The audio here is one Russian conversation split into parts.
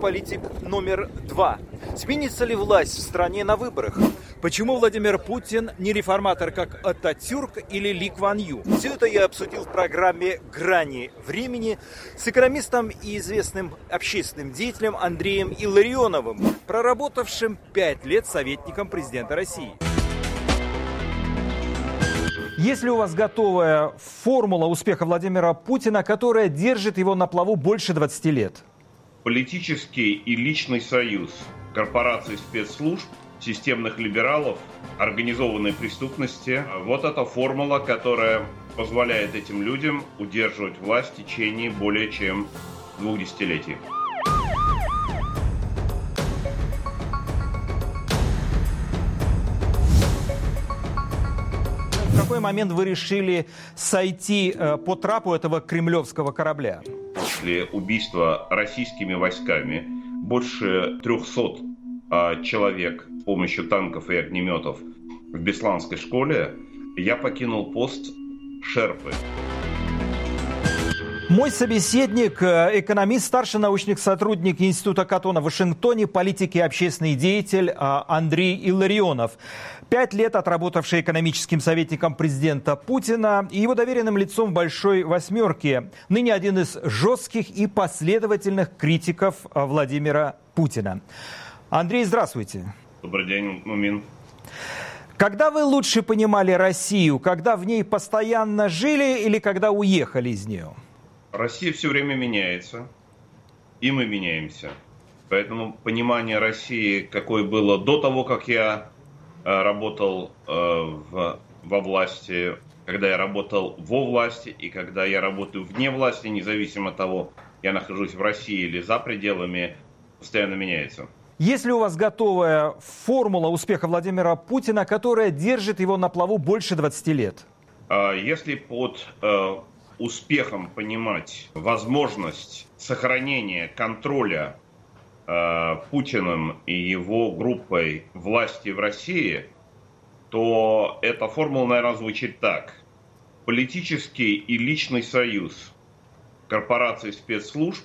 политик номер два? Сменится ли власть в стране на выборах? Почему Владимир Путин не реформатор, как Ататюрк или Ли Кван Ю? Все это я обсудил в программе «Грани времени» с экономистом и известным общественным деятелем Андреем Илларионовым, проработавшим пять лет советником президента России. Есть ли у вас готовая формула успеха Владимира Путина, которая держит его на плаву больше 20 лет? Политический и личный союз корпораций спецслужб системных либералов, организованной преступности. Вот эта формула, которая позволяет этим людям удерживать власть в течение более чем двух десятилетий. Какой момент вы решили сойти э, по трапу этого кремлевского корабля? После убийства российскими войсками больше 300 а, человек с помощью танков и огнеметов в Бесланской школе, я покинул пост Шерпы. Мой собеседник, э, экономист, старший научный сотрудник Института Катона в Вашингтоне, политик и общественный деятель а, Андрей Илларионов. Пять лет отработавший экономическим советником президента Путина и его доверенным лицом в Большой Восьмерке. Ныне один из жестких и последовательных критиков э, Владимира Путина. Андрей, здравствуйте. Добрый день, Мумин. Когда вы лучше понимали Россию? Когда в ней постоянно жили или когда уехали из нее? Россия все время меняется, и мы меняемся. Поэтому понимание России, какое было до того, как я э, работал э, в, во власти, когда я работал во власти и когда я работаю вне власти, независимо от того, я нахожусь в России или за пределами, постоянно меняется. Есть ли у вас готовая формула успеха Владимира Путина, которая держит его на плаву больше 20 лет? А, если под э, успехом понимать возможность сохранения контроля э, Путиным и его группой власти в России, то эта формула, наверное, звучит так. Политический и личный союз корпораций спецслужб,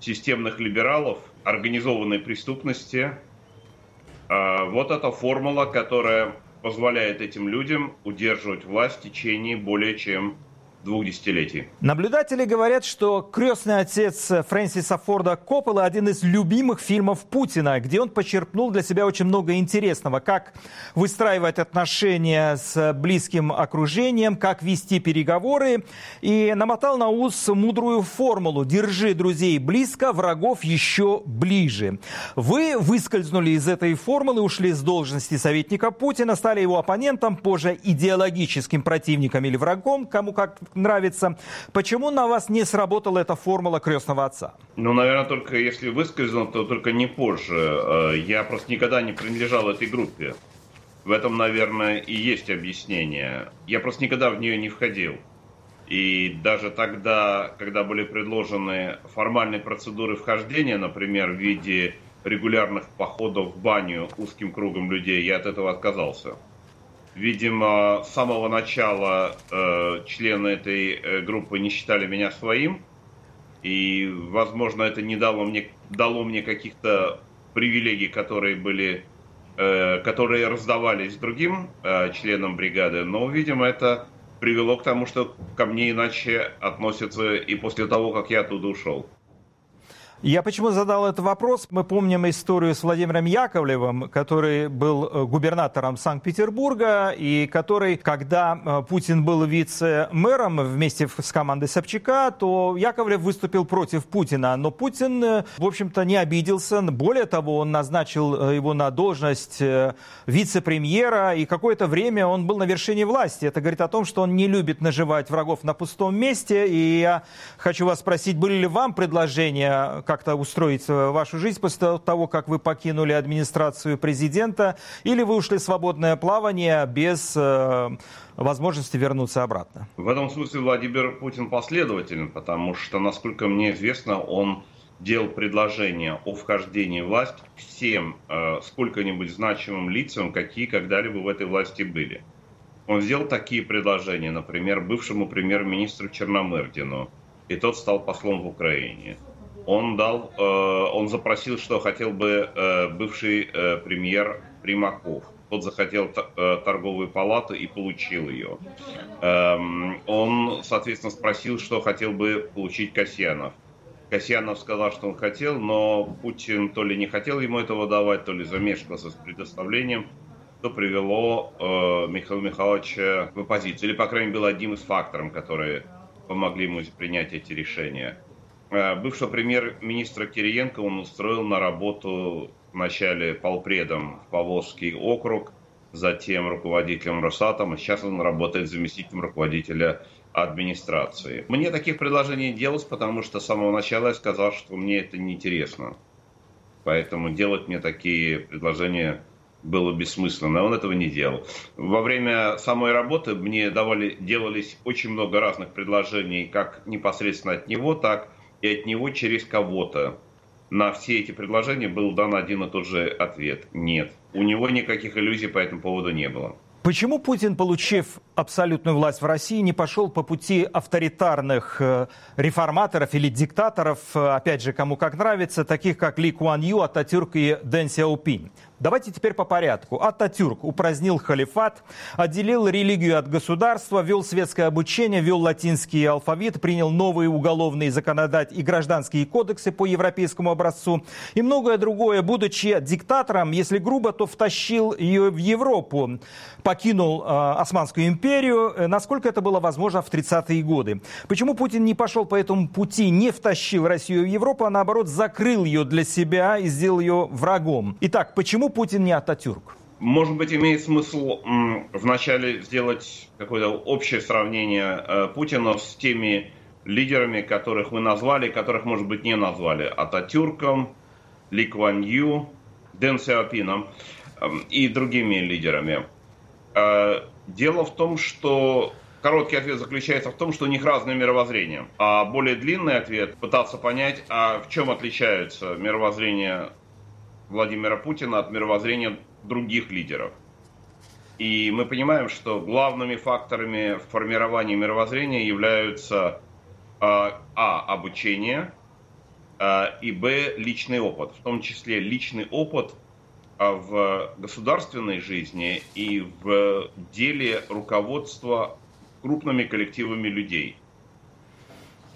системных либералов – организованной преступности. А, вот эта формула, которая позволяет этим людям удерживать власть в течение более чем двух десятилетий. Наблюдатели говорят, что «Крестный отец» Фрэнсиса Форда Коппола один из любимых фильмов Путина, где он почерпнул для себя очень много интересного. Как выстраивать отношения с близким окружением, как вести переговоры. И намотал на ус мудрую формулу «Держи друзей близко, врагов еще ближе». Вы выскользнули из этой формулы, ушли с должности советника Путина, стали его оппонентом, позже идеологическим противником или врагом, кому как нравится. Почему на вас не сработала эта формула крестного отца? Ну, наверное, только если выскользнул, то только не позже. Э, я просто никогда не принадлежал этой группе. В этом, наверное, и есть объяснение. Я просто никогда в нее не входил. И даже тогда, когда были предложены формальные процедуры вхождения, например, в виде регулярных походов в баню узким кругом людей, я от этого отказался. Видимо, с самого начала э, члены этой э, группы не считали меня своим, и, возможно, это не дало мне, дало мне каких-то привилегий, которые были, э, которые раздавались другим э, членам бригады, но, видимо, это привело к тому, что ко мне иначе относятся и после того, как я оттуда ушел. Я почему задал этот вопрос? Мы помним историю с Владимиром Яковлевым, который был э, губернатором Санкт-Петербурга и который, когда э, Путин был вице-мэром вместе с командой Собчака, то Яковлев выступил против Путина. Но Путин, э, в общем-то, не обиделся. Более того, он назначил его на должность вице-премьера, и какое-то время он был на вершине власти. Это говорит о том, что он не любит наживать врагов на пустом месте. И я хочу вас спросить, были ли вам предложения как-то устроить э, вашу жизнь после того, как вы покинули администрацию президента, или вы ушли в свободное плавание без э, возможности вернуться обратно? В этом смысле Владимир Путин последователен, потому что, насколько мне известно, он делал предложение о вхождении в власть всем э, сколько-нибудь значимым лицам, какие когда-либо в этой власти были. Он сделал такие предложения, например, бывшему премьер-министру Черномырдину, и тот стал послом в Украине. Он дал, э, он запросил, что хотел бы э, бывший э, премьер Примаков. Тот захотел торговую палату и получил ее. Эм, он, соответственно, спросил, что хотел бы получить Касьянов. Касьянов сказал, что он хотел, но Путин то ли не хотел ему этого давать, то ли замешкался с предоставлением, что привело Михаила Михайловича в оппозицию. Или, по крайней мере, был одним из факторов, которые помогли ему принять эти решения. Э, бывшего премьер-министра Кириенко он устроил на работу вначале полпредом в Поволжский округ, затем руководителем Росатома. Сейчас он работает заместителем руководителя администрации. Мне таких предложений не делалось, потому что с самого начала я сказал, что мне это неинтересно. Поэтому делать мне такие предложения было бессмысленно. Он этого не делал. Во время самой работы мне давали, делались очень много разных предложений, как непосредственно от него, так и от него через кого-то. На все эти предложения был дан один и тот же ответ – нет. У него никаких иллюзий по этому поводу не было. Почему Путин, получив абсолютную власть в России, не пошел по пути авторитарных э, реформаторов или диктаторов, э, опять же, кому как нравится, таких как Ли Куан Ю, Ататюрк и Дэн Сяопинь? Давайте теперь по порядку. Ататюрк упразднил халифат, отделил религию от государства, вел светское обучение, вел латинский алфавит, принял новые уголовные законодательные и гражданские кодексы по европейскому образцу и многое другое. Будучи диктатором, если грубо, то втащил ее в Европу, покинул э, Османскую империю. Э, насколько это было возможно в 30-е годы? Почему Путин не пошел по этому пути, не втащил Россию в Европу, а наоборот закрыл ее для себя и сделал ее врагом? Итак, почему Путин не Ататюрк? Может быть, имеет смысл вначале сделать какое-то общее сравнение э, Путина с теми лидерами, которых вы назвали, которых, может быть, не назвали. Ататюрком, Ли Куан Ю, Дэн Сяопином эм, и другими лидерами. Э, дело в том, что Короткий ответ заключается в том, что у них разное мировоззрение. А более длинный ответ пытаться понять, а в чем отличаются мировоззрение Владимира Путина от мировоззрения других лидеров. И мы понимаем, что главными факторами формирования мировоззрения являются а, а обучение а, и б личный опыт, в том числе личный опыт а, в государственной жизни и в деле руководства крупными коллективами людей.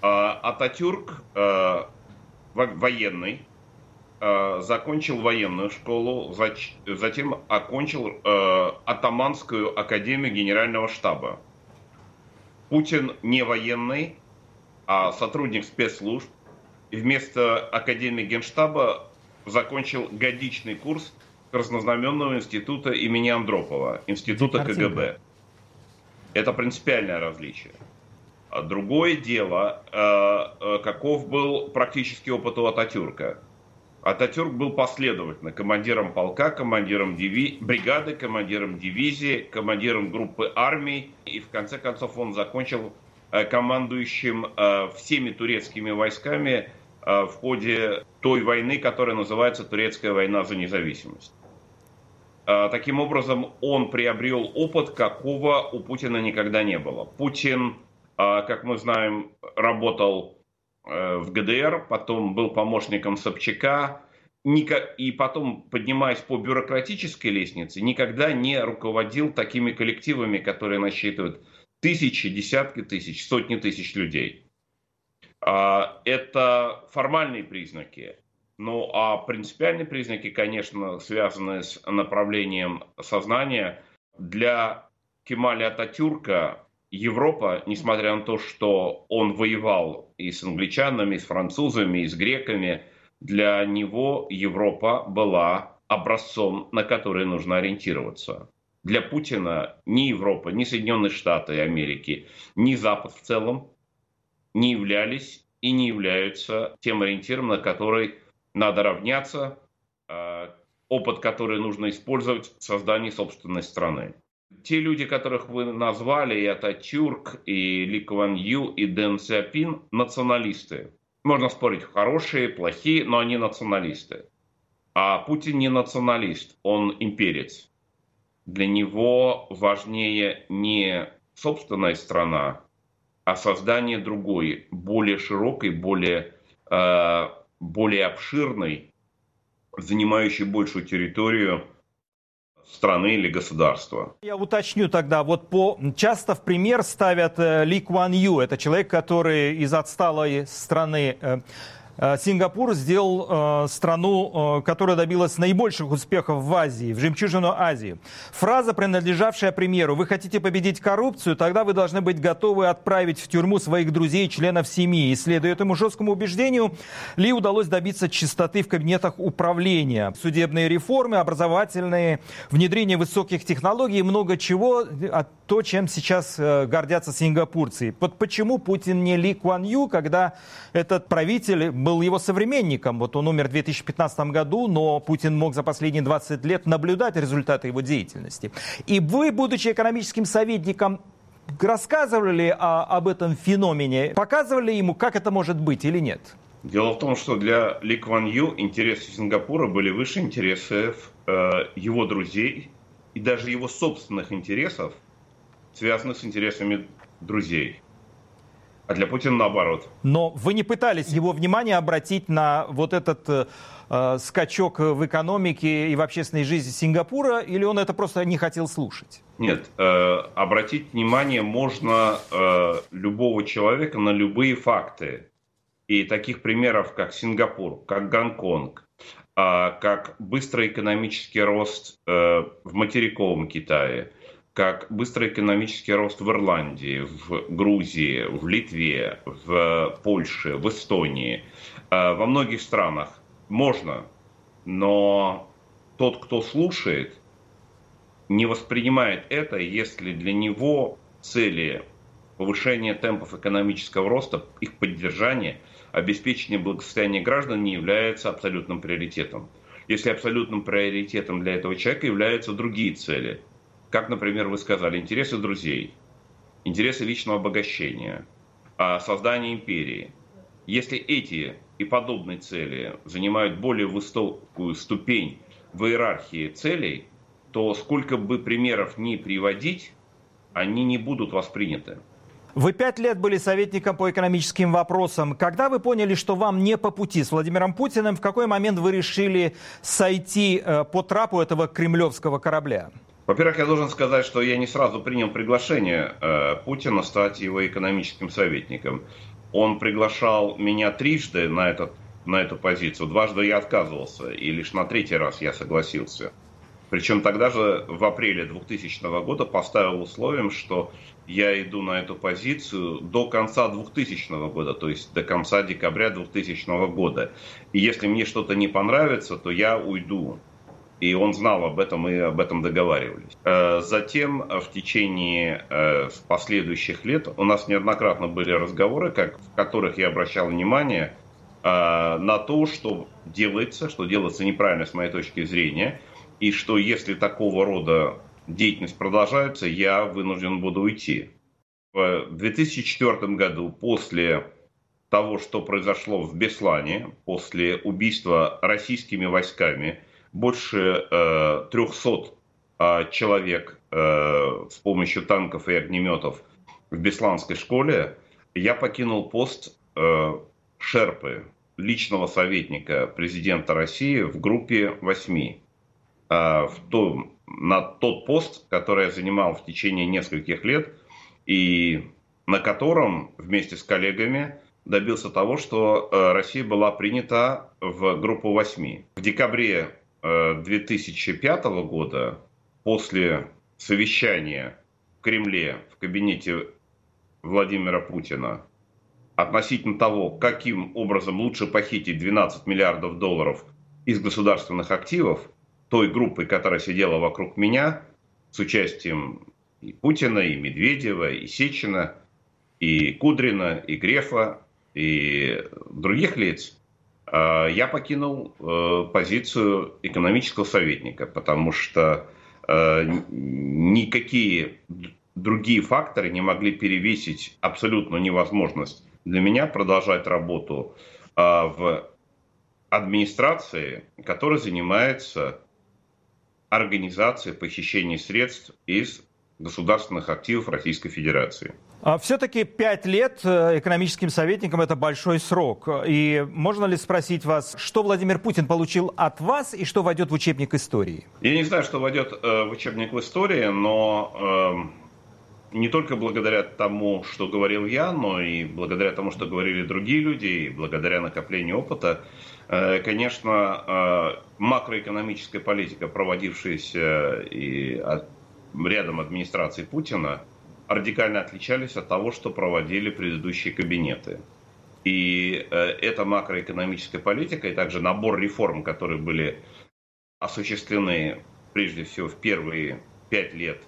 Ататюрк военный, Э, закончил военную школу, затем окончил э, Атаманскую академию генерального штаба. Путин не военный, а сотрудник спецслужб. Вместо Академии Генштаба закончил годичный курс Краснознаменного института имени Андропова, института КГБ. Это принципиальное различие. А другое дело, э, каков был практический опыт у Ататюрка. Ататюрк был последовательно командиром полка, командиром диви... бригады, командиром дивизии, командиром группы армий. И в конце концов он закончил э, командующим э, всеми турецкими войсками э, в ходе той войны, которая называется Турецкая война за независимость. Таким образом, он приобрел опыт, какого у Путина никогда не было. Путин, как мы знаем, работал в ГДР, потом был помощником Собчака, и потом, поднимаясь по бюрократической лестнице, никогда не руководил такими коллективами, которые насчитывают тысячи, десятки тысяч, сотни тысяч людей. А, это формальные признаки. Ну а принципиальные признаки, конечно, связаны с направлением сознания. Для Кемаля Ататюрка Европа, несмотря на то, что он воевал и с англичанами, и с французами, и с греками, для него Европа была образцом, на который нужно ориентироваться. Для Путина ни Европа, ни Соединенные Штаты Америки, ни Запад в целом не являлись и не являются тем ориентиром, на который надо равняться, э, опыт, который нужно использовать в создании собственной страны. Те люди, которых вы назвали, и Ататюрк, и Ли Куан Ю, и Дэн Сяпин, националисты. Можно спорить, хорошие, плохие, но они националисты. А Путин не националист, он имперец. Для него важнее не собственная страна, а создание другой, более широкой, более э, более обширной, занимающей большую территорию страны или государства. Я уточню тогда, вот по часто в пример ставят э, Ли Куан Ю, это человек, который из отсталой страны э, Сингапур сделал э, страну, э, которая добилась наибольших успехов в Азии, в жемчужину Азии. Фраза, принадлежавшая премьеру «Вы хотите победить коррупцию? Тогда вы должны быть готовы отправить в тюрьму своих друзей и членов семьи». И следуя этому жесткому убеждению, Ли удалось добиться чистоты в кабинетах управления. Судебные реформы, образовательные, внедрение высоких технологий и много чего, а то, чем сейчас гордятся сингапурцы. Вот почему Путин не Ли Куан Ю, когда этот правитель был его современником. Вот он умер в 2015 году, но Путин мог за последние 20 лет наблюдать результаты его деятельности. И вы, будучи экономическим советником, рассказывали о, об этом феномене, показывали ему, как это может быть или нет? Дело в том, что для Ли Кван Ю интересы Сингапура были выше интересов э, его друзей и даже его собственных интересов, связанных с интересами друзей а для Путина наоборот. Но вы не пытались его внимание обратить на вот этот э, э, скачок в экономике и в общественной жизни Сингапура, или он это просто не хотел слушать? Нет, э, обратить внимание можно э, любого человека на любые факты. И таких примеров, как Сингапур, как Гонконг, э, как быстрый экономический рост э, в материковом Китае – как быстрый экономический рост в Ирландии, в Грузии, в Литве, в Польше, в Эстонии, э, во многих странах можно, но тот, кто слушает, не воспринимает это, если для него цели повышения темпов экономического роста, их поддержания, обеспечения благосостояния граждан не является абсолютным приоритетом. Если абсолютным приоритетом для этого человека являются другие цели – как, например, вы сказали, интересы друзей, интересы личного обогащения, а создание империи. Если эти и подобные цели занимают более высокую ступень в иерархии целей, то сколько бы примеров ни приводить, они не будут восприняты. Вы пять лет были советником по экономическим вопросам. Когда вы поняли, что вам не по пути с Владимиром Путиным, в какой момент вы решили сойти э, по трапу этого кремлевского корабля? Во-первых, я должен сказать, что я не сразу принял приглашение э, Путина стать его экономическим советником. Он приглашал меня трижды на, этот, на эту позицию. Дважды я отказывался, и лишь на третий раз я согласился. Причем тогда же в апреле 2000 года поставил условием, что я иду на эту позицию до конца 2000 года, то есть до конца декабря 2000 года. И если мне что-то не понравится, то я уйду. И он знал об этом, мы об этом договаривались. Э, затем э, в течение э, последующих лет у нас неоднократно были разговоры, как, в которых я обращал внимание на то, что делается, что делается неправильно с моей точки зрения, и что если такого рода деятельность продолжается, я вынужден буду уйти. В 2004 году, после того, что произошло в Беслане, после убийства российскими войсками больше э, 300 э, человек э, с помощью танков и огнеметов в Бесланской школе, я покинул пост э, Шерпы, личного советника президента России в группе восьми. Э, в том, на тот пост, который я занимал в течение нескольких лет, и на котором вместе с коллегами добился того, что э, Россия была принята в группу восьми. В декабре 2005 э, года, после совещания в Кремле, в кабинете Владимира Путина, относительно того, каким образом лучше похитить 12 миллиардов долларов из государственных активов, той группы, которая сидела вокруг меня, с участием и Путина, и Медведева, и Сечина, и Кудрина, и Грефа, и других лиц, я покинул э, позицию экономического советника, потому что э, никакие другие факторы не могли перевесить абсолютную невозможность для меня продолжать работу в администрации, которая занимается организацией похищения средств из государственных активов Российской Федерации. А все-таки пять лет э, экономическим советникам – это большой срок. И можно ли спросить вас, что Владимир Путин получил от вас и что войдет в учебник истории? Я не знаю, что войдет э, в учебник в истории, но э, не только благодаря тому, что говорил я, но и благодаря тому, что говорили другие люди, и благодаря накоплению опыта, э, конечно, макроэкономическая политика, проводившаяся и рядом администрации Путина – радикально отличались от того, что проводили предыдущие кабинеты. И э, эта макроэкономическая политика и также набор реформ, которые были осуществлены прежде всего в первые пять лет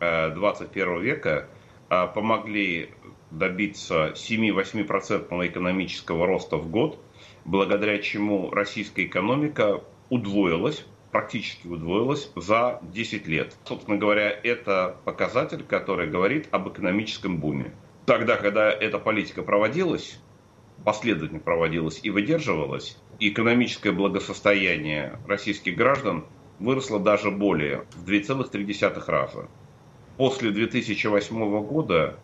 21 э, века, э, помогли добиться 7-8% экономического роста в год, благодаря чему российская экономика удвоилась практически удвоилась за 10 лет. Собственно говоря, это показатель, который говорит об экономическом буме. Тогда, когда эта политика проводилась, последовательно проводилась и выдерживалась, экономическое благосостояние российских граждан выросло даже более, в 2,3 раза. После 2008 года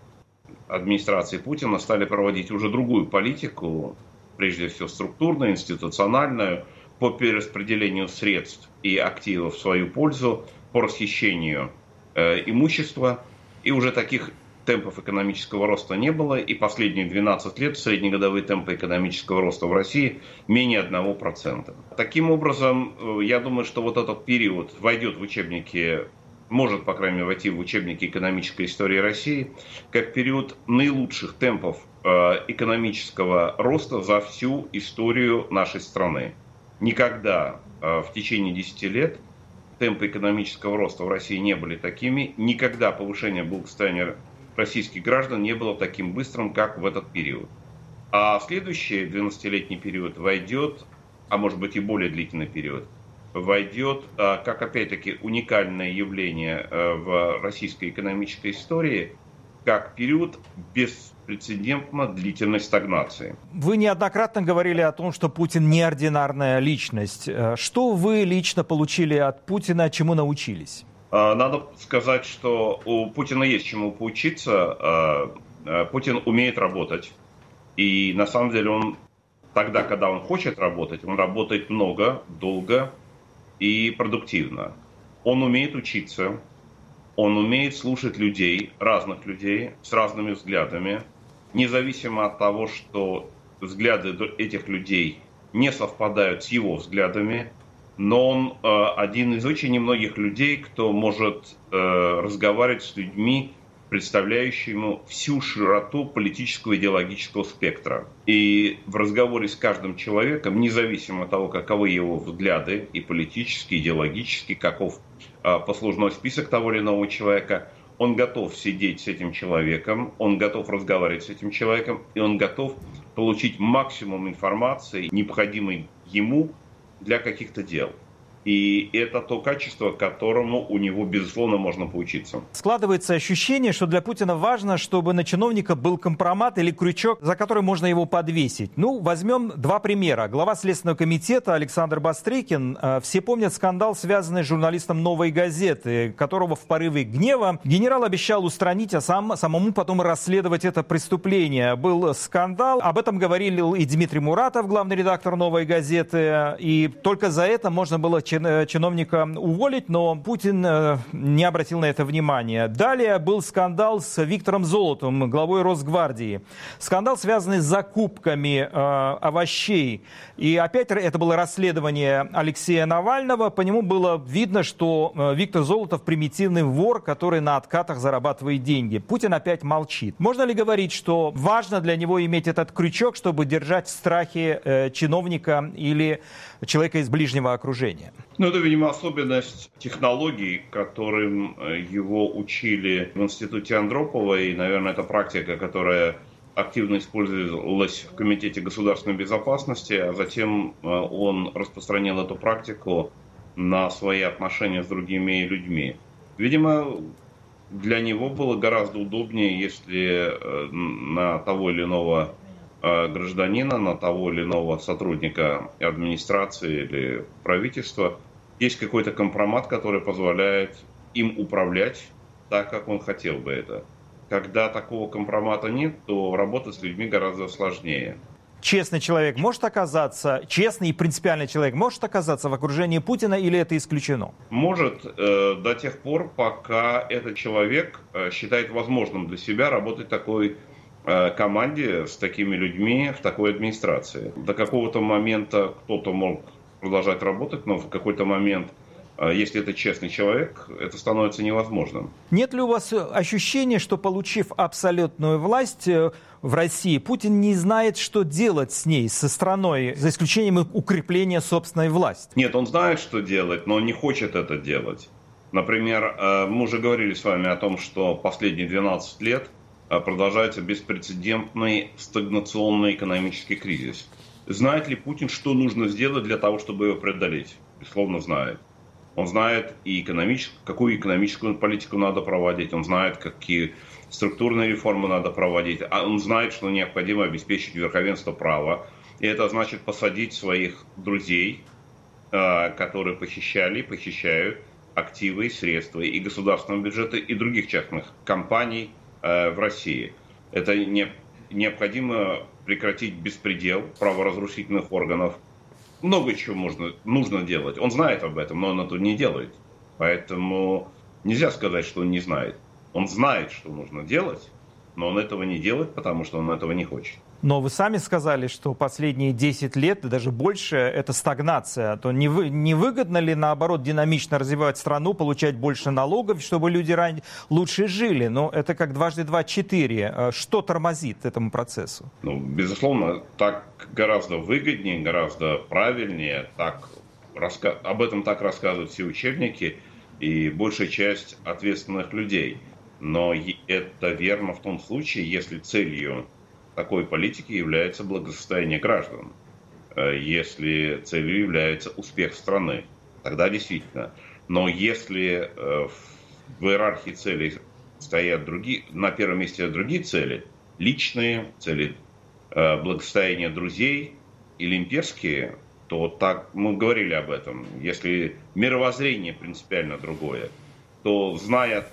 администрации Путина стали проводить уже другую политику, прежде всего структурную, институциональную, по перераспределению средств и активов в свою пользу, по расхищению э, имущества. И уже таких темпов экономического роста не было. И последние 12 лет среднегодовые темпы экономического роста в России менее 1%. Таким образом, э, я думаю, что вот этот период войдет в учебники может, по крайней мере, войти в учебники экономической истории России, как период наилучших темпов э, экономического роста за всю историю нашей страны. Никогда э, в течение 10 лет темпы экономического роста в России не были такими. Никогда повышение благосостояния российских граждан не было таким быстрым, как в этот период. А следующий 12-летний период войдет, а может быть и более длительный период, войдет э, как опять-таки уникальное явление э, в российской экономической истории, как период без беспрецедентно длительной стагнации. Вы неоднократно говорили о том, что Путин неординарная личность. Э, что вы лично получили от Путина, чему научились? А, надо сказать, что у Путина есть чему поучиться. А, а, Путин умеет работать. И на самом деле он тогда, когда он хочет работать, он работает много, долго и продуктивно. Он умеет учиться, он умеет слушать людей, разных людей, с разными взглядами независимо от того, что взгляды этих людей не совпадают с его взглядами, но он э, один из очень немногих людей, кто может э, разговаривать с людьми, представляющими всю широту политического идеологического спектра. И в разговоре с каждым человеком, независимо от того, каковы его взгляды и политические, идеологические, каков э, послужной список того или иного человека, он готов сидеть с этим человеком, он готов разговаривать с этим человеком, и он готов получить максимум информации, необходимой ему для каких-то дел. И это то качество, которому у него, безусловно, можно поучиться. Складывается ощущение, что для Путина важно, чтобы на чиновника был компромат или крючок, за который можно его подвесить. Ну, возьмем два примера. Глава Следственного комитета Александр Бастрыкин. Э, все помнят скандал, связанный с журналистом «Новой газеты», которого в порыве гнева генерал обещал устранить, а сам, самому потом расследовать это преступление. Был скандал. Об этом говорил и Дмитрий Муратов, главный редактор «Новой газеты». И только за это можно было чиновника уволить, но Путин э, не обратил на это внимания. Далее был скандал с Виктором Золотовым, главой Росгвардии. Скандал, связанный с закупками э, овощей. И опять это было расследование Алексея Навального. По нему было видно, что Виктор Золотов примитивный вор, который на откатах зарабатывает деньги. Путин опять молчит. Можно ли говорить, что важно для него иметь этот крючок, чтобы держать в страхе чиновника или человека из ближнего окружения? Ну, это, видимо, особенность технологий, которым э, его учили в институте Андропова, и, наверное, это практика, которая активно использовалась в Комитете государственной безопасности, а затем э, он распространил эту практику на свои отношения с другими людьми. Видимо, для него было гораздо удобнее, если э, на того или иного гражданина, на того или иного сотрудника администрации или правительства, есть какой-то компромат, который позволяет им управлять так, как он хотел бы это. когда такого компромата нет, то работать с людьми гораздо сложнее. Честный человек может оказаться, честный и принципиальный человек может оказаться в окружении Путина или это исключено? Может э, до тех пор, пока этот человек э, считает возможным для себя работать такой э, команде с такими людьми в такой администрации. До какого-то момента кто-то мог продолжать работать, но в какой-то момент а если это честный человек, это становится невозможным. Нет ли у вас ощущения, что получив абсолютную власть э, в России, Путин не знает, что делать с ней, со страной, за исключением укрепления собственной власти? Нет, он знает, что делать, но он не хочет это делать. Например, э, мы уже говорили с вами о том, что последние 12 лет э, продолжается беспрецедентный стагнационный экономический кризис. Знает ли Путин, что нужно сделать для того, чтобы его преодолеть? Безусловно, знает. Он знает и экономическую, какую экономическую политику надо проводить, он знает, какие структурные реформы надо проводить, а он знает, что необходимо обеспечить верховенство права. И это значит посадить своих друзей, э, которые похищали, похищают активы и средства и государственного бюджета, и других частных компаний э, в России. Это необходимо прекратить беспредел праворазрушительных органов, много чего можно, нужно делать. Он знает об этом, но он это не делает. Поэтому нельзя сказать, что он не знает. Он знает, что нужно делать, но он этого не делает, потому что он этого не хочет. Но вы сами сказали, что последние 10 лет, и даже больше, это стагнация. То не, вы, не выгодно ли, наоборот, динамично развивать страну, получать больше налогов, чтобы люди ран... лучше жили? Но это как дважды два – четыре. Э, что тормозит этому процессу? Ну, безусловно, так гораздо выгоднее, гораздо правильнее. Так, раска... Об этом так рассказывают все учебники и большая часть ответственных людей. Но это верно в том случае, если целью такой политики является благосостояние граждан. Э, если целью является успех страны, тогда действительно. Но если э, в иерархии целей стоят другие, на первом месте другие цели, личные цели э, благосостояния друзей или имперские, то так мы говорили об этом. Если мировоззрение принципиально другое, то зная,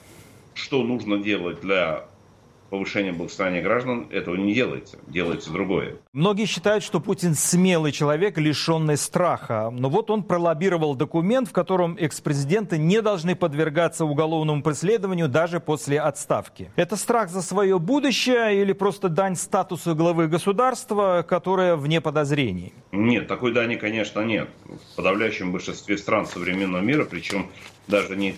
что нужно делать для повышения благосостояния граждан этого не делается. Делается другое. Многие считают, что Путин смелый человек, лишенный страха. Но вот он пролоббировал документ, в котором экс-президенты не должны подвергаться уголовному преследованию даже после отставки. Это страх за свое будущее или просто дань статусу главы государства, которая вне подозрений? Нет, такой дани, конечно, нет. В подавляющем большинстве стран современного мира, причем даже не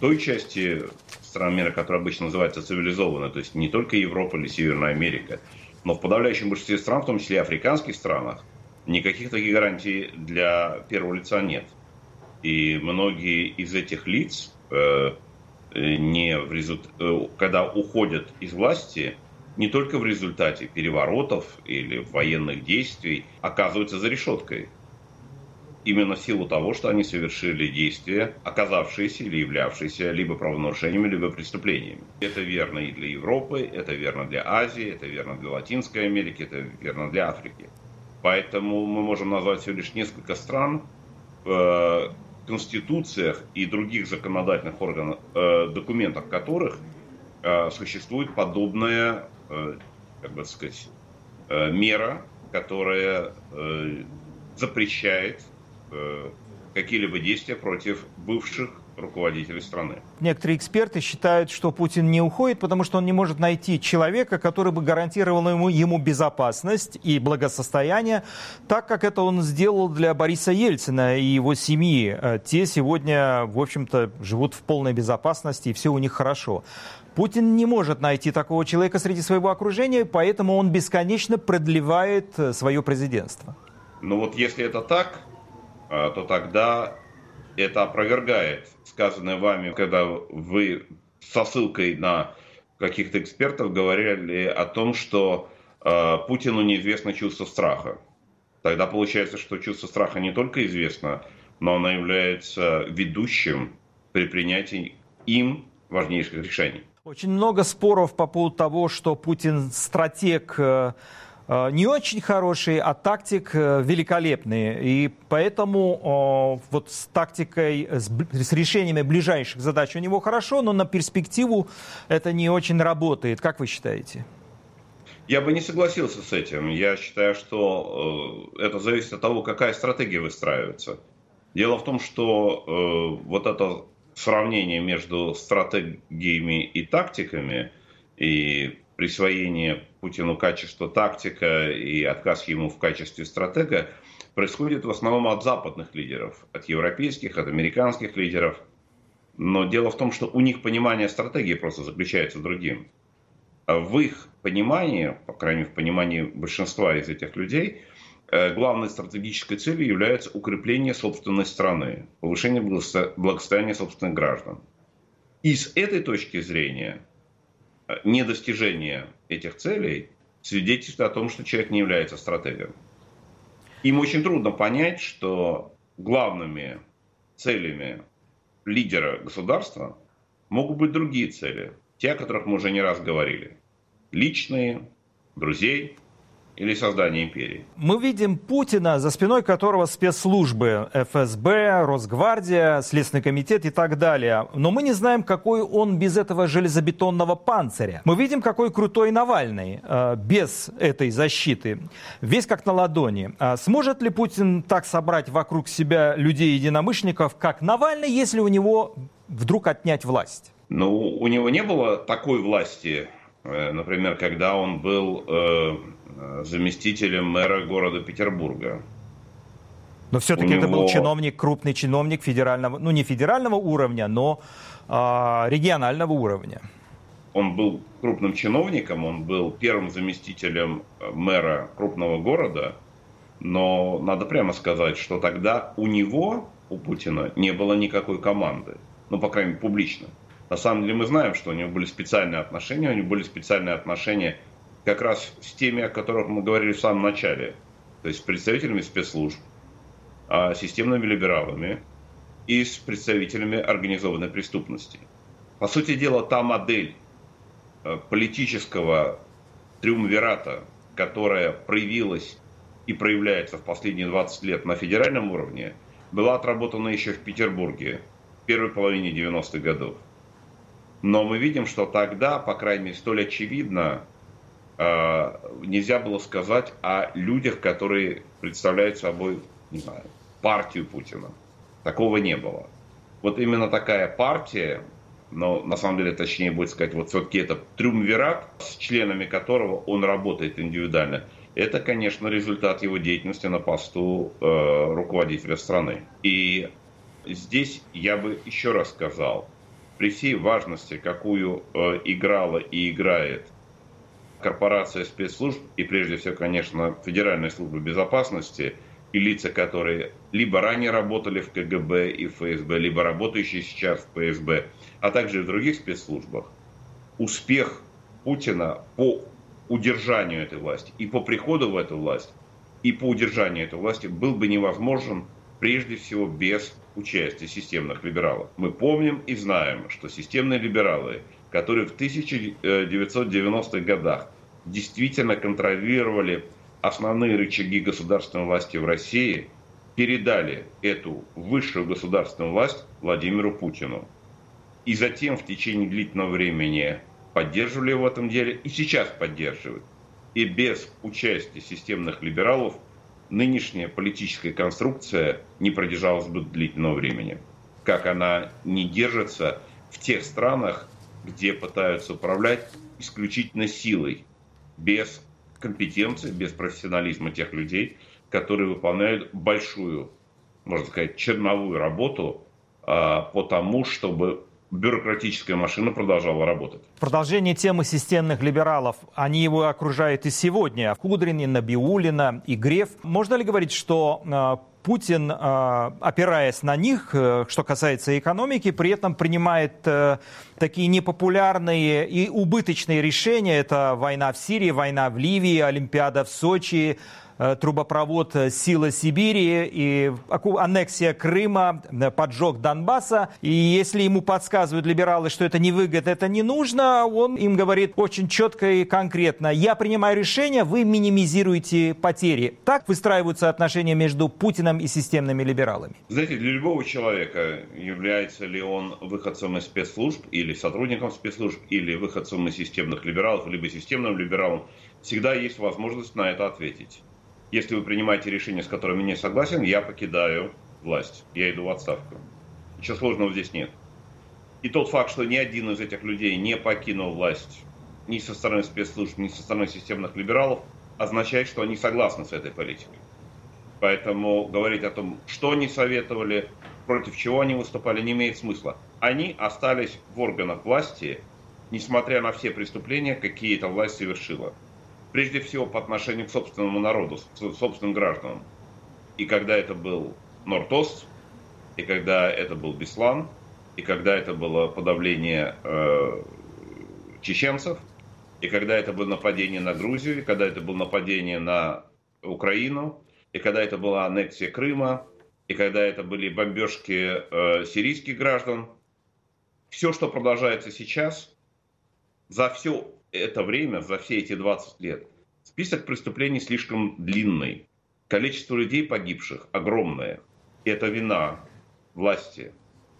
той части стран мира, которая обычно называется цивилизованной, то есть не только Европа или Северная Америка, но в подавляющем большинстве стран, в том числе и африканских странах, никаких таких гарантий для первого лица нет. И многие из этих лиц, э, не в результ... Э, когда уходят из власти, не только в результате переворотов или военных действий, оказываются за решеткой именно в силу того, что они совершили действия, оказавшиеся или являвшиеся либо правонарушениями, либо преступлениями. Это верно и для Европы, это верно для Азии, это верно для Латинской Америки, это верно для Африки. Поэтому мы можем назвать всего лишь несколько стран, в э, конституциях и других законодательных органах, э, документах которых э, существует подобная, как бы сказать, мера, которая запрещает какие-либо действия против бывших руководителей страны. Некоторые эксперты считают, что Путин не уходит, потому что он не может найти человека, который бы гарантировал ему, ему безопасность и благосостояние, так как это он сделал для Бориса Ельцина и его семьи. Э, те сегодня, в общем-то, живут в полной безопасности, и все у них хорошо. Путин не может найти такого человека среди своего окружения, поэтому он бесконечно продлевает э, свое президентство. Ну вот если это так, то тогда это опровергает сказанное вами, когда вы со ссылкой на каких-то экспертов говорили о том, что э, Путину неизвестно чувство страха. Тогда получается, что чувство страха не только известно, но оно является ведущим при принятии им важнейших решений. Очень много споров по поводу того, что Путин стратег э, не очень хороший, а тактик э, великолепный. И поэтому вот с тактикой, с решениями ближайших задач у него хорошо, но на перспективу это не очень работает. Как вы считаете? Я бы не согласился с этим. Я считаю, что это зависит от того, какая стратегия выстраивается. Дело в том, что э, вот это сравнение между стратегиями и тактиками и присвоение Путину качества тактика и отказ ему в качестве стратега происходит в основном от западных лидеров, от европейских, от американских лидеров. Но дело в том, что у них понимание стратегии просто заключается в другим. А в их понимании, по крайней мере в понимании большинства из этих людей, Э, главной стратегической целью является укрепление собственной страны, повышение благосостояния собственных граждан. И с этой точки зрения недостижение этих целей свидетельствует о том, что человек не является стратегом. Им очень трудно понять, что главными целями лидера государства могут быть другие цели, те, о которых мы уже не раз говорили. Личные, друзей, или создания империи. Мы видим Путина, за спиной которого спецслужбы ФСБ, Росгвардия, Следственный комитет и так далее. Но мы не знаем, какой он без этого железобетонного панциря. Мы видим, какой крутой Навальный э, без этой защиты. Весь как на ладони. А сможет ли Путин так собрать вокруг себя людей-единомышленников, как Навальный, если у него вдруг отнять власть? Ну, у него не было такой власти, э, например, когда он был э, заместителем мэра города Петербурга. Но все-таки него... это был чиновник, крупный чиновник федерального, ну не федерального уровня, но э, регионального уровня. Он был крупным чиновником, он был первым заместителем э, мэра крупного города, но надо прямо сказать, что тогда у него, у Путина, не было никакой команды. Ну, по крайней мере, публично. На самом деле мы знаем, что у него были специальные отношения, у него были специальные отношения как раз с теми, о которых мы говорили в самом начале, то есть с представителями спецслужб, а, системными либералами и с представителями организованной преступности. По сути дела, та модель э, политического триумвирата, которая проявилась и проявляется в последние 20 лет на федеральном уровне, была отработана еще в Петербурге в первой половине 90-х годов. Но мы видим, что тогда, по крайней мере, столь очевидно нельзя было сказать о людях, которые представляют собой, не знаю, партию Путина. Такого не было. Вот именно такая партия, но на самом деле точнее будет сказать, вот все-таки это триумвират, с членами которого он работает индивидуально, это, конечно, результат его деятельности на посту э, руководителя страны. И здесь я бы еще раз сказал, при всей важности, какую э, играла и играет корпорация спецслужб, и прежде всего, конечно, Федеральная служба безопасности, и лица, которые либо ранее работали в КГБ и ФСБ, либо работающие сейчас в ФСБ, а также в других спецслужбах, успех Путина по удержанию этой власти и по приходу в эту власть, и по удержанию этой власти был бы невозможен прежде всего без участия системных либералов. Мы помним и знаем, что системные либералы которые в 1990-х годах действительно контролировали основные рычаги государственной власти в России, передали эту высшую государственную власть Владимиру Путину. И затем в течение длительного времени поддерживали его в этом деле и сейчас поддерживают. И без участия системных либералов нынешняя политическая конструкция не продержалась бы длительного времени. Как она не держится в тех странах, где пытаются управлять исключительно силой, без компетенции, без профессионализма тех людей, которые выполняют большую, можно сказать, черновую работу а, по тому, чтобы бюрократическая машина продолжала работать. Продолжение темы системных либералов. Они его окружают и сегодня. Кудрин, и Набиулина, и Греф. Можно ли говорить, что э, Путин, опираясь на них, что касается экономики, при этом принимает такие непопулярные и убыточные решения. Это война в Сирии, война в Ливии, Олимпиада в Сочи, Э, трубопровод э, «Сила Сибири» и аннексия Крыма, э, поджог Донбасса. И если ему подсказывают либералы, что это не выгодно, это не нужно, он им говорит очень четко и конкретно. Я принимаю решение, вы минимизируете потери. Так выстраиваются отношения между Путиным и системными либералами. Знаете, для любого человека, является ли он выходцем из спецслужб или сотрудником спецслужб, или выходцем из системных либералов, либо системным либералом, всегда есть возможность на это ответить если вы принимаете решение, с которым я не согласен, я покидаю власть, я иду в отставку. Ничего сложного здесь нет. И тот факт, что ни один из этих людей не покинул власть ни со стороны спецслужб, ни со стороны системных либералов, означает, что они согласны с этой политикой. Поэтому говорить о том, что они советовали, против чего они выступали, не имеет смысла. Они остались в органах власти, несмотря на все преступления, какие эта власть совершила прежде всего по отношению к собственному народу, к собственным гражданам. И когда это был Нортост, и когда это был Беслан, и когда это было подавление э, чеченцев, и когда это было нападение на Грузию, и когда это было нападение на Украину, и когда это была аннексия Крыма, и когда это были бомбежки э, сирийских граждан. Все, что продолжается сейчас, за все это время, за все эти 20 лет, список преступлений слишком длинный. Количество людей погибших огромное. И это вина власти.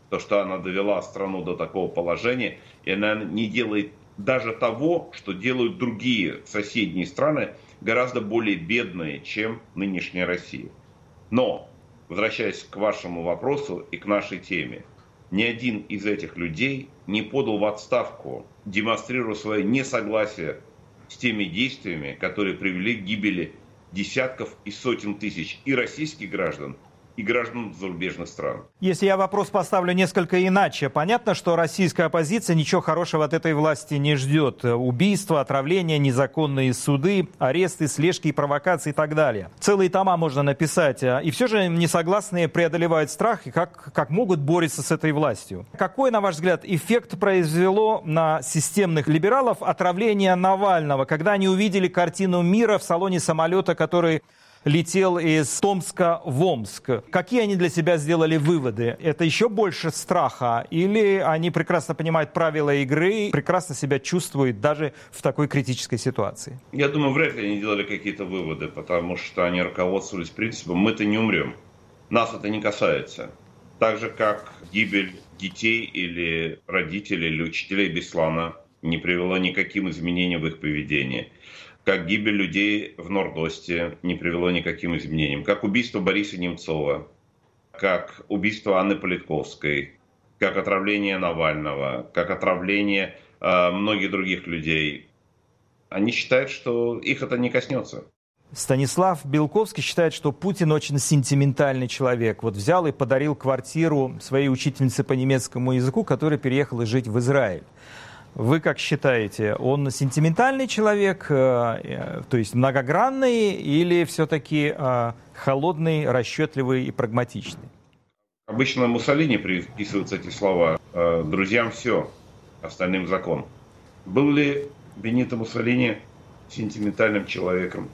То, что она довела страну до такого положения, и она не делает даже того, что делают другие соседние страны, гораздо более бедные, чем нынешняя Россия. Но, возвращаясь к вашему вопросу и к нашей теме, ни один из этих людей не подал в отставку, демонстрируя свое несогласие с теми действиями, которые привели к гибели десятков и сотен тысяч и российских граждан, и граждан зарубежных стран. Если я вопрос поставлю несколько иначе, понятно, что российская оппозиция ничего хорошего от этой власти не ждет. Убийства, отравления, незаконные суды, аресты, слежки и провокации и так далее. Целые тома можно написать. И все же несогласные преодолевают страх и как, как могут бороться с этой властью. Какой, на ваш взгляд, эффект произвело на системных либералов отравление Навального, когда они увидели картину мира в салоне самолета, который летел из Томска в Омск. Какие они для себя сделали выводы? Это еще больше страха? Или они прекрасно понимают правила игры, прекрасно себя чувствуют даже в такой критической ситуации? Я думаю, вряд ли они делали какие-то выводы, потому что они руководствовались принципом «мы-то не умрем». Нас это не касается. Так же, как гибель детей или родителей или учителей Беслана не привела никаким изменениям в их поведении – как гибель людей в Нордосте не привело никаким изменениям, как убийство Бориса Немцова, как убийство Анны Политковской, как отравление Навального, как отравление э, многих других людей. Они считают, что их это не коснется. Станислав Белковский считает, что Путин очень сентиментальный человек. Вот взял и подарил квартиру своей учительнице по немецкому языку, которая переехала жить в Израиль. Вы как считаете, он сентиментальный человек, э, э, то есть многогранный, или все-таки э, холодный, расчетливый и прагматичный? Обычно Муссолини приписываются эти слова. Друзьям все, остальным закон. Был ли Бенито Муссолини сентиментальным человеком?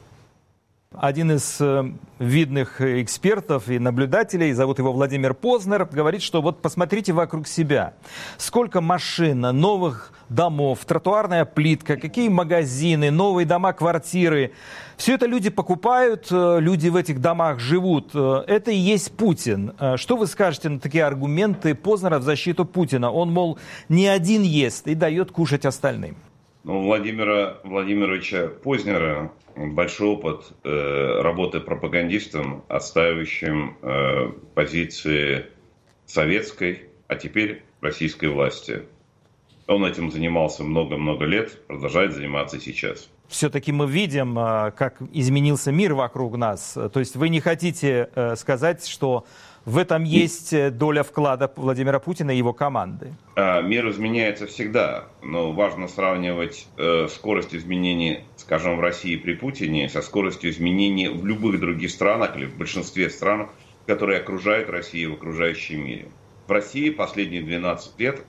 Один из э, видных экспертов и наблюдателей, зовут его Владимир Познер, говорит, что вот посмотрите вокруг себя. Сколько машин, новых домов, тротуарная плитка, какие магазины, новые дома, квартиры. Все это люди покупают, э, люди в этих домах живут. Э, это и есть Путин. Что вы скажете на такие аргументы Познера в защиту Путина? Он, мол, не один ест и дает кушать остальным. Ну, Владимира Владимировича Познера большой опыт э, работы пропагандистом, отстаивающим э, позиции советской, а теперь российской власти. Он этим занимался много-много лет, продолжает заниматься сейчас. Все-таки мы видим, э, как изменился мир вокруг нас. То есть вы не хотите сказать, что в этом есть э, доля вклада Владимира Путина и его команды. А, мир изменяется всегда, но важно сравнивать э, скорость изменений, скажем, в России при Путине со скоростью изменений в любых других странах или в большинстве стран которые окружают Россию в окружающем мире. В России последние 12 лет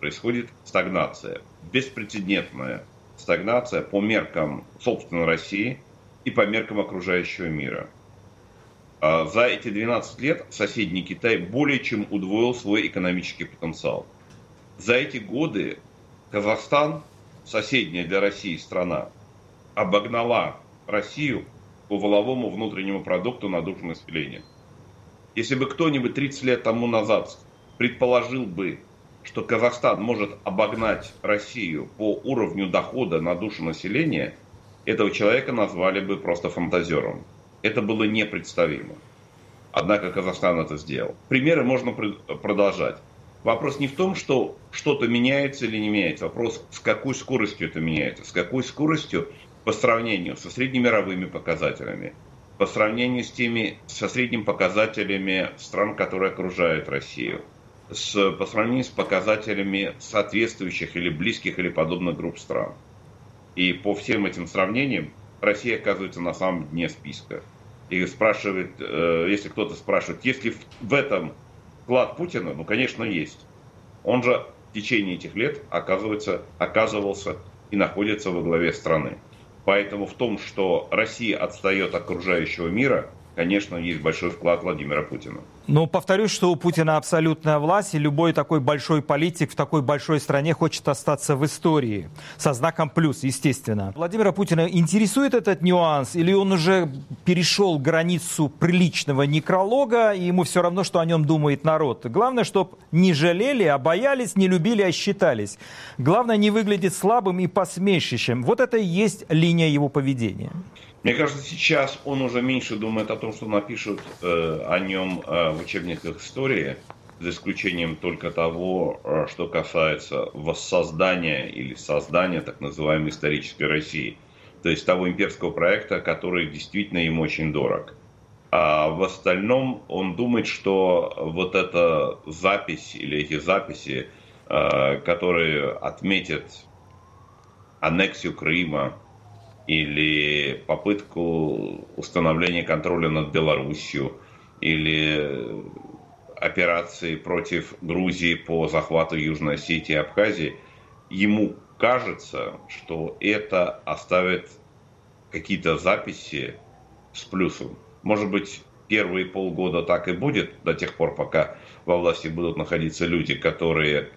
происходит стагнация, беспрецедентная стагнация по меркам собственной России и по меркам окружающего мира. А за эти 12 лет соседний Китай более чем удвоил свой экономический потенциал. За эти годы Казахстан, соседняя для России страна, обогнала Россию по воловому внутреннему продукту на душу населения. Если бы кто-нибудь 30 лет тому назад предположил бы, что Казахстан может обогнать Россию по уровню дохода на душу населения, этого человека назвали бы просто фантазером. Это было непредставимо. Однако Казахстан это сделал. Примеры можно продолжать. Вопрос не в том, что что-то меняется или не меняется. Вопрос, с какой скоростью это меняется. С какой скоростью по сравнению со среднемировыми показателями, по сравнению с теми, со средними показателями стран, которые окружают Россию, с, по сравнению с показателями соответствующих или близких или подобных групп стран. И по всем этим сравнениям Россия оказывается на самом дне списка. И спрашивает, э, если кто-то спрашивает, есть ли в этом вклад Путина, ну, конечно, есть. Он же в течение этих лет оказывается, оказывался и находится во главе страны. Поэтому в том, что Россия отстает от окружающего мира, конечно, есть большой вклад Владимира Путина. Ну, повторюсь, что у Путина абсолютная власть, и любой такой большой политик в такой большой стране хочет остаться в истории. Со знаком плюс, естественно. Владимира Путина интересует этот нюанс, или он уже перешел границу приличного некролога, и ему все равно, что о нем думает народ? Главное, чтобы не жалели, а боялись, не любили, а считались. Главное, не выглядеть слабым и посмешищем. Вот это и есть линия его поведения. Мне кажется, сейчас он уже меньше думает о том, что напишут э, о нем э, в учебниках истории, за исключением только того, э, что касается воссоздания или создания так называемой исторической России. То есть того имперского проекта, который действительно ему очень дорог. А в остальном он думает, что вот эта запись или эти записи, э, которые отметят аннексию Крыма, или попытку установления контроля над Белоруссией, или операции против Грузии по захвату Южной Осетии и Абхазии, ему кажется, что это оставит какие-то записи с плюсом. Может быть, первые полгода так и будет, до тех пор, пока во власти будут находиться люди, которые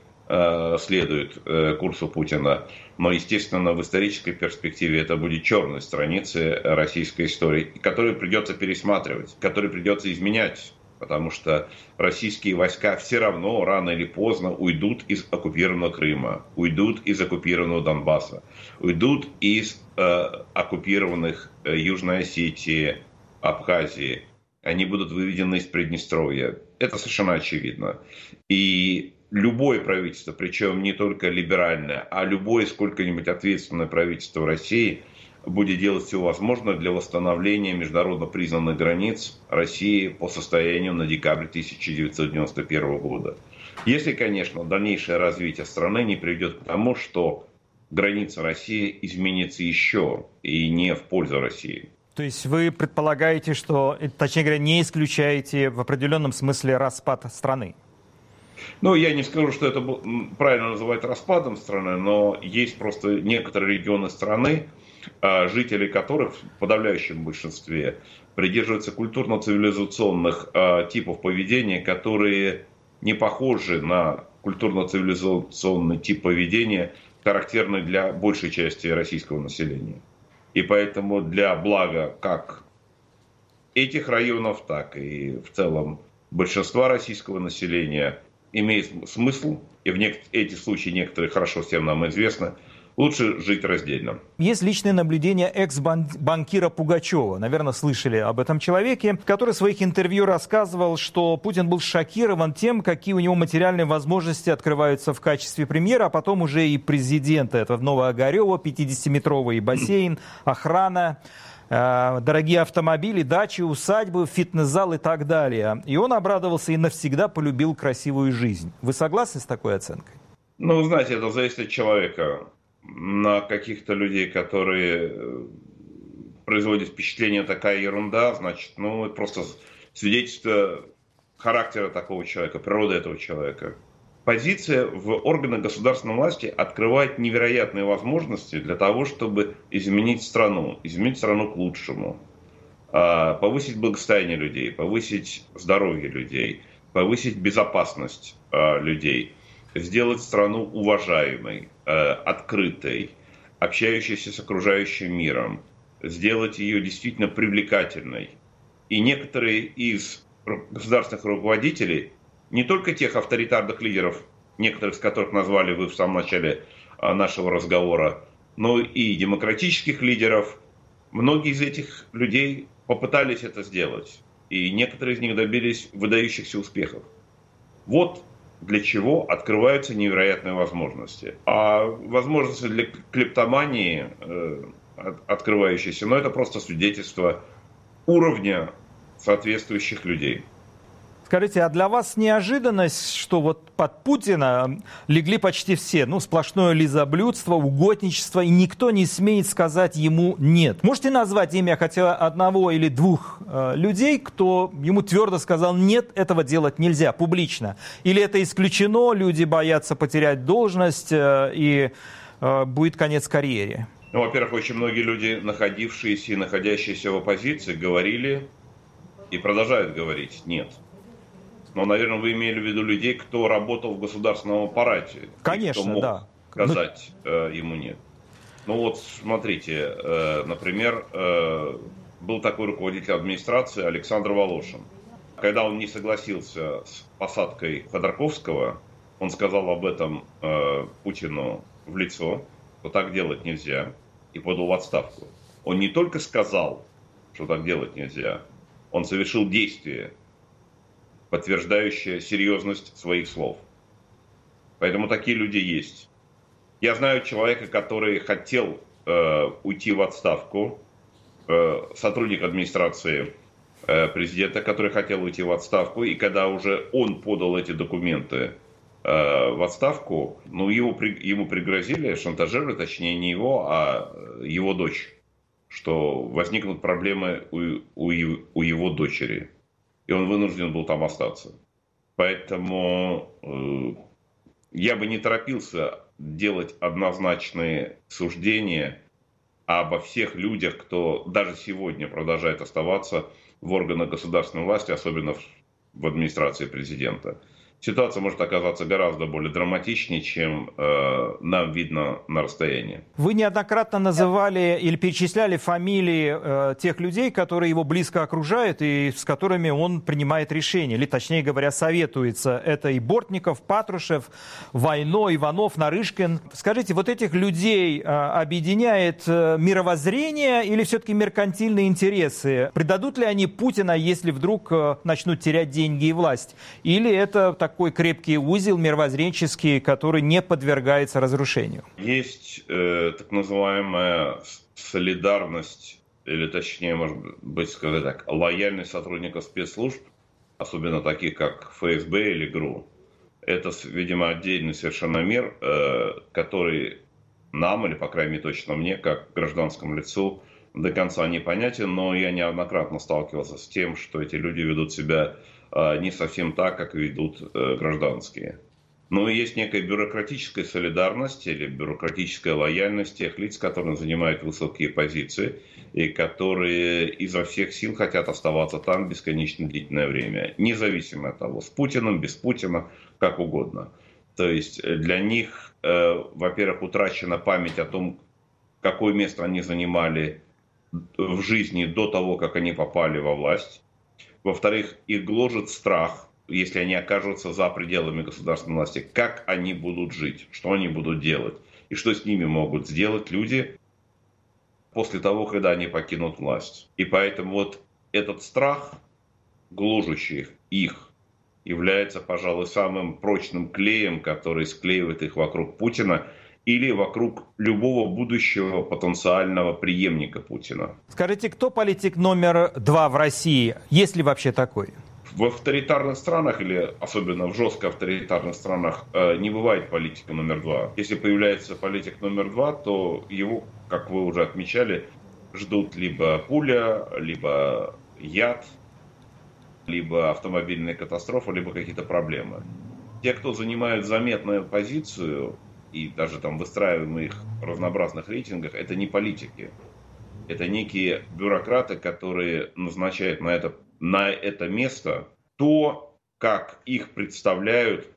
следует э, курсу Путина. Но, естественно, в исторической перспективе это будет черной страницы российской истории, которую придется пересматривать, которую придется изменять. Потому что российские войска все равно рано или поздно уйдут из оккупированного Крыма, уйдут из оккупированного Донбасса, уйдут из э, оккупированных э, Южной Осетии, Абхазии. Они будут выведены из Приднестровья. Это совершенно очевидно. И любое правительство, причем не только либеральное, а любое сколько-нибудь ответственное правительство России будет делать все возможное для восстановления международно признанных границ России по состоянию на декабрь 1991 года. Если, конечно, дальнейшее развитие страны не приведет к тому, что граница России изменится еще и не в пользу России. То есть вы предполагаете, что, точнее говоря, не исключаете в определенном смысле распад страны? Ну, я не скажу, что это правильно называть распадом страны, но есть просто некоторые регионы страны, а, жители которых в подавляющем большинстве придерживаются культурно-цивилизационных а, типов поведения, которые не похожи на культурно-цивилизационный тип поведения, характерный для большей части российского населения. И поэтому для блага как этих районов, так и в целом большинства российского населения – имеет смысл, и в нек- эти случаи некоторые хорошо всем нам известны, лучше жить раздельно. Есть личное наблюдение экс-банкира Пугачева. Наверное, слышали об этом человеке, который в своих интервью рассказывал, что Путин был шокирован тем, какие у него материальные возможности открываются в качестве премьера, а потом уже и президента. Это Новоогарева, 50-метровый бассейн, охрана. Э, дорогие автомобили, дачи, усадьбы, фитнес-зал и так далее. И он обрадовался и навсегда полюбил красивую жизнь. Вы согласны с такой оценкой? Ну, знаете, это зависит от человека. На каких-то людей, которые э, производят впечатление такая ерунда, значит, ну, это просто свидетельство характера такого человека, природы этого человека. Позиция в органах государственной власти открывает невероятные возможности для того, чтобы изменить страну, изменить страну к лучшему, а, повысить благосостояние людей, повысить здоровье людей, повысить безопасность а, людей, сделать страну уважаемой, а, открытой, общающейся с окружающим миром, сделать ее действительно привлекательной. И некоторые из государственных руководителей, не только тех авторитарных лидеров, некоторых из которых назвали вы в самом начале а, нашего разговора, но и демократических лидеров, многие из этих людей попытались это сделать. И некоторые из них добились выдающихся успехов. Вот для чего открываются невероятные возможности. А возможности для клептомании э, открывающиеся, но это просто свидетельство уровня соответствующих людей. Скажите, а для вас неожиданность, что вот под Путина легли почти все, ну, сплошное лизоблюдство, угодничество, и никто не смеет сказать ему «нет». Можете назвать имя хотя одного или двух э, людей, кто ему твердо сказал «нет, этого делать нельзя» публично? Или это исключено, люди боятся потерять должность, э, и э, будет конец карьере? Ну, во-первых, очень многие люди, находившиеся и находящиеся в оппозиции, говорили и продолжают говорить «нет». Но, наверное, вы имели в виду людей, кто работал в государственном аппарате. Конечно, кто мог да. сказать ну... э, ему «нет». Ну вот, смотрите, э, например, э, был такой руководитель администрации Александр Волошин. Когда он не согласился с посадкой Ходорковского, он сказал об этом Путину в лицо, что так делать нельзя, и подал в отставку. Он не только сказал, что так делать нельзя, он совершил действие, подтверждающее серьезность своих слов. Поэтому такие люди есть. Я знаю человека, который хотел э, уйти в отставку, э, сотрудник администрации э, президента, который хотел уйти в отставку, и когда уже он подал эти документы э, в отставку, ну, его, ему пригрозили, шантажировали, точнее не его, а его дочь, что возникнут проблемы у, у, у его дочери и он вынужден был там остаться. Поэтому э, я бы не торопился делать однозначные суждения обо всех людях, кто даже сегодня продолжает оставаться в органах государственной власти, особенно в, в администрации президента ситуация может оказаться гораздо более драматичнее, чем э, нам видно на расстоянии. Вы неоднократно называли или перечисляли фамилии э, тех людей, которые его близко окружают и с которыми он принимает решения, или точнее говоря, советуется. Это и Бортников, Патрушев, Войно, Иванов, Нарышкин. Скажите, вот этих людей э, объединяет э, мировоззрение или все-таки меркантильные интересы? Предадут ли они Путина, если вдруг э, начнут терять деньги и власть? Или это такой крепкий узел мировоззренческий, который не подвергается разрушению? Есть э, так называемая солидарность, или точнее, может быть, сказать так, лояльность сотрудников спецслужб, особенно таких, как ФСБ или ГРУ. Это, видимо, отдельный совершенно мир, э, который нам, или, по крайней мере, точно мне, как гражданскому лицу, до конца непонятен, но я неоднократно сталкивался с тем, что эти люди ведут себя не совсем так, как ведут э, гражданские. Но есть некая бюрократическая солидарность или бюрократическая лояльность тех лиц, которые занимают высокие позиции и которые изо всех сил хотят оставаться там бесконечно длительное время, независимо от того, с Путиным, без Путина, как угодно. То есть для них, э, во-первых, утрачена память о том, какое место они занимали в жизни до того, как они попали во власть. Во-вторых, их гложет страх, если они окажутся за пределами государственной власти, как они будут жить, что они будут делать, и что с ними могут сделать люди после того, когда они покинут власть. И поэтому вот этот страх, гложущий их, является, пожалуй, самым прочным клеем, который склеивает их вокруг Путина – или вокруг любого будущего потенциального преемника Путина. Скажите, кто политик номер два в России, есть ли вообще такой? В авторитарных странах или особенно в жестко авторитарных странах э, не бывает политика номер два. Если появляется политик номер два, то его, как вы уже отмечали, ждут либо пуля, либо яд, либо автомобильная катастрофа, либо какие-то проблемы. Те, кто занимают заметную позицию, и даже там выстраиваемых разнообразных рейтингах, это не политики. Это некие бюрократы, которые назначают на это, на это место то, как их представляют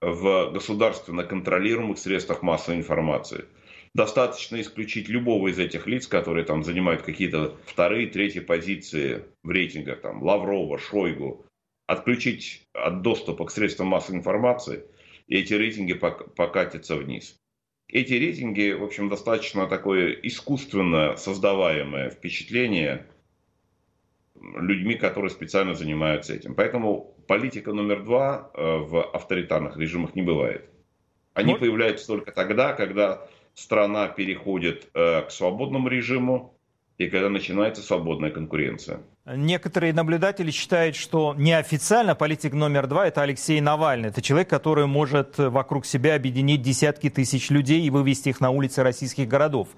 в государственно контролируемых средствах массовой информации. Достаточно исключить любого из этих лиц, которые там занимают какие-то вторые, третьи позиции в рейтингах, там, Лаврова, Шойгу, отключить от доступа к средствам массовой информации, и эти рейтинги покатятся вниз. Эти рейтинги, в общем, достаточно такое искусственно создаваемое впечатление людьми, которые специально занимаются этим. Поэтому политика номер два э, в авторитарных режимах не бывает. Они появляются только тогда, когда страна переходит э, к свободному режиму и когда начинается свободная конкуренция. Некоторые наблюдатели считают, что неофициально политик номер два – это Алексей Навальный. Это человек, который может вокруг себя объединить десятки тысяч людей и вывести их на улицы российских городов.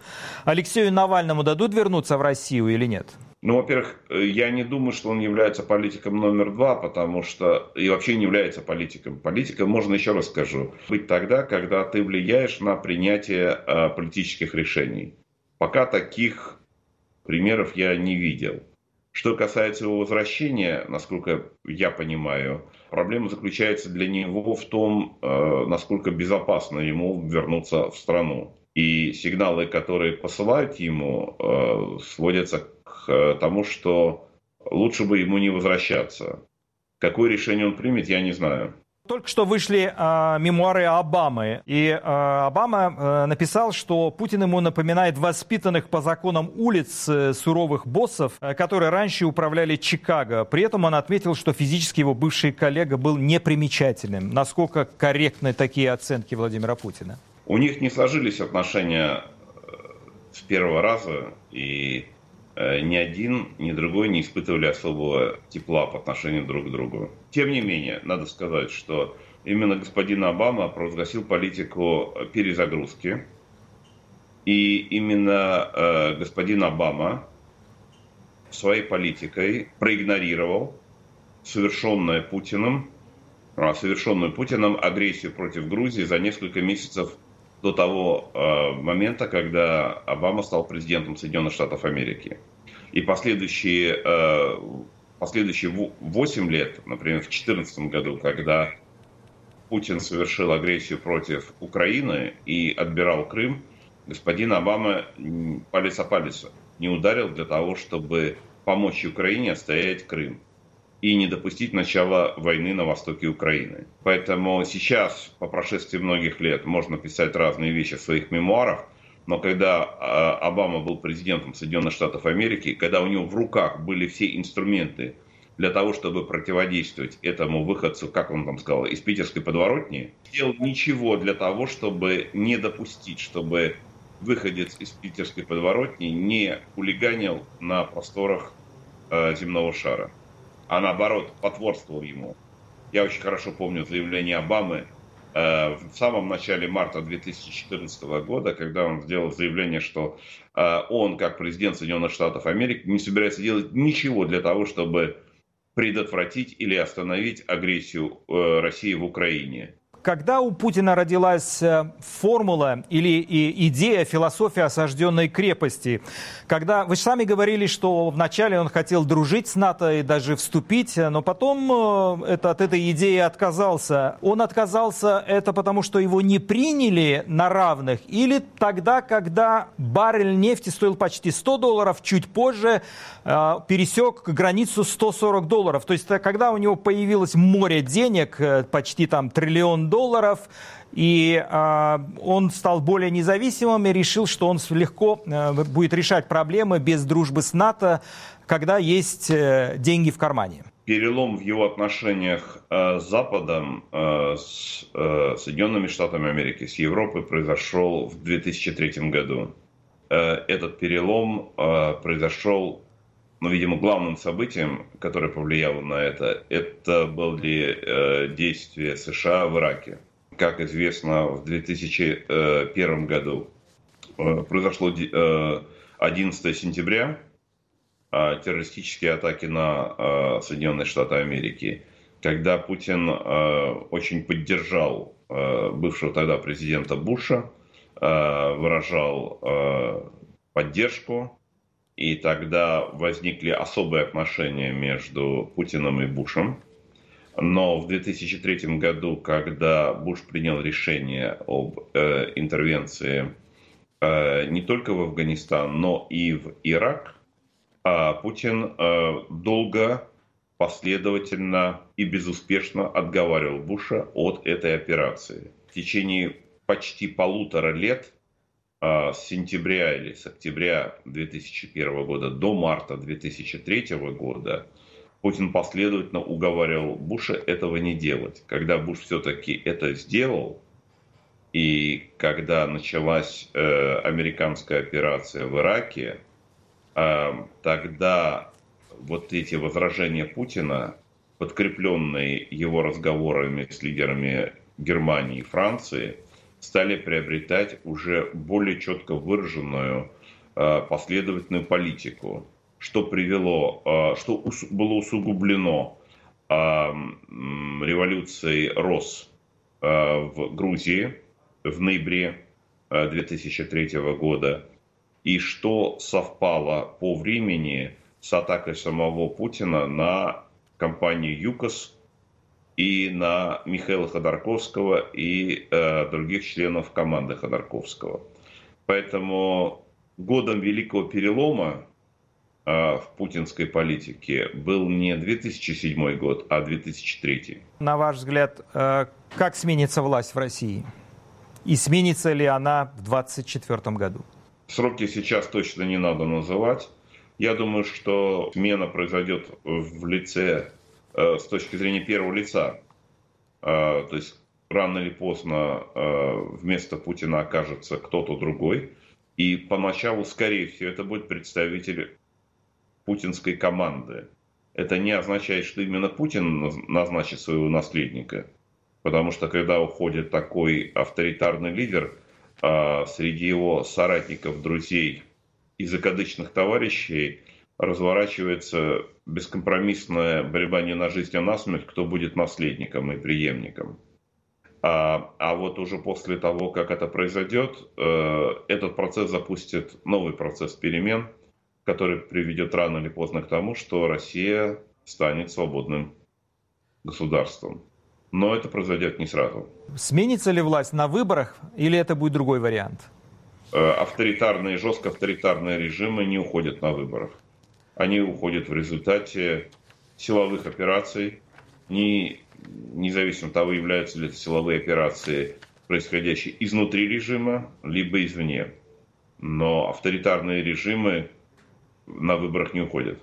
Алексею Навальному дадут вернуться в Россию или нет? Ну, во-первых, я не думаю, что он является политиком номер два, потому что и вообще не является политиком. Политиком можно, еще раз скажу, быть тогда, когда ты влияешь на принятие э, политических решений. Пока таких примеров я не видел. Что касается его возвращения, насколько я понимаю, проблема заключается для него в том, э, насколько безопасно ему вернуться в страну. И сигналы, которые посылают ему, э, сводятся Э, тому, что лучше бы ему не возвращаться. Какое решение он примет, я не знаю. Только что вышли э, мемуары Обамы, и э, Обама э, написал, что Путин ему напоминает воспитанных по законам улиц э, суровых боссов, э, которые раньше управляли Чикаго. При этом он отметил, что физически его бывший коллега был непримечательным. Насколько корректны такие оценки Владимира Путина? У них не сложились отношения э, с первого раза, и Э, ни один, ни другой не испытывали особого тепла по отношению друг к другу. Тем не менее, надо сказать, что именно господин Обама провозгласил политику перезагрузки. И именно э, господин Обама своей политикой проигнорировал совершенное Путиным, а, совершенную Путиным агрессию против Грузии за несколько месяцев до того э, момента, когда Обама стал президентом Соединенных Штатов Америки. И последующие, э, последующие 8 лет, например, в 2014 году, когда Путин совершил агрессию против Украины и отбирал Крым, господин Обама палец о палец не ударил для того, чтобы помочь Украине отстоять Крым и не допустить начала войны на востоке Украины. Поэтому сейчас, по прошествии многих лет, можно писать разные вещи в своих мемуарах, но когда а, Обама был президентом Соединенных Штатов Америки, когда у него в руках были все инструменты для того, чтобы противодействовать этому выходцу, как он там сказал, из питерской подворотни, сделал ничего для того, чтобы не допустить, чтобы выходец из питерской подворотни не хулиганил на просторах э, земного шара а наоборот потворствовал ему. Я очень хорошо помню заявление Обамы в самом начале марта 2014 года, когда он сделал заявление, что э, он, как президент Соединенных Штатов Америки, не собирается делать ничего для того, чтобы предотвратить или остановить агрессию э, России в Украине. Когда у Путина родилась э, формула или идея, философия осажденной крепости? Когда вы сами говорили, что вначале он хотел дружить с НАТО и даже вступить, но потом э, это, от этой идеи отказался. Он отказался это потому, что его не приняли на равных? Или тогда, когда баррель нефти стоил почти 100 долларов, чуть позже э, пересек границу 140 долларов? То есть когда у него появилось море денег, почти там триллион долларов, и э, он стал более независимым и решил, что он легко э, будет решать проблемы без дружбы с НАТО, когда есть э, деньги в кармане. Перелом в его отношениях э, с Западом, э, с э, Соединенными Штатами Америки, с Европой произошел в 2003 году. Э, этот перелом э, произошел ну, видимо, главным событием, которое повлияло на это, это были э, действия США в Ираке. Как известно, в 2001 году э, произошло э, 11 сентября, террористические атаки на Соединенные Штаты Америки, когда Путин очень поддержал бывшего тогда президента Буша, выражал поддержку, и тогда возникли особые отношения между Путиным и Бушем. Но в 2003 году, когда Буш принял решение об э, интервенции э, не только в Афганистан, но и в Ирак, э, Путин э, долго, последовательно и безуспешно отговаривал Буша от этой операции. В течение почти полутора лет с сентября или с октября 2001 года до марта 2003 года Путин последовательно уговаривал Буша этого не делать. Когда Буш все-таки это сделал, и когда началась э, американская операция в Ираке, э, тогда вот эти возражения Путина, подкрепленные его разговорами с лидерами Германии и Франции, стали приобретать уже более четко выраженную э, последовательную политику что привело, а, что было усугублено а, революцией РОС в Грузии в ноябре 2003 года, и что совпало по времени с атакой самого Путина на компанию ЮКОС и на Михаила Ходорковского и э, других членов команды Ходорковского. Поэтому годом Великого Перелома а, в путинской политике был не 2007 год, а 2003. На ваш взгляд, э, как сменится власть в России? И сменится ли она в 2024 году? Сроки сейчас точно не надо называть. Я думаю, что смена произойдет в лице, э, с точки зрения первого лица. Э, то есть рано или поздно вместо Путина окажется кто-то другой. И поначалу, скорее всего, это будет представитель путинской команды. Это не означает, что именно Путин назначит своего наследника. Потому что когда уходит такой авторитарный лидер, среди его соратников, друзей и закадычных товарищей разворачивается бескомпромиссная борьба не на жизнь, а на смерть, кто будет наследником и преемником. А, а вот уже после того, как это произойдет, э, этот процесс запустит новый процесс перемен – который приведет рано или поздно к тому, что Россия станет свободным государством. Но это произойдет не сразу. Сменится ли власть на выборах или это будет другой вариант? Э, авторитарные, жестко авторитарные режимы не уходят на выборах. Они уходят в результате силовых операций, не, независимо от того, являются ли это силовые операции, происходящие изнутри режима, либо извне. Но авторитарные режимы на выборах не уходят.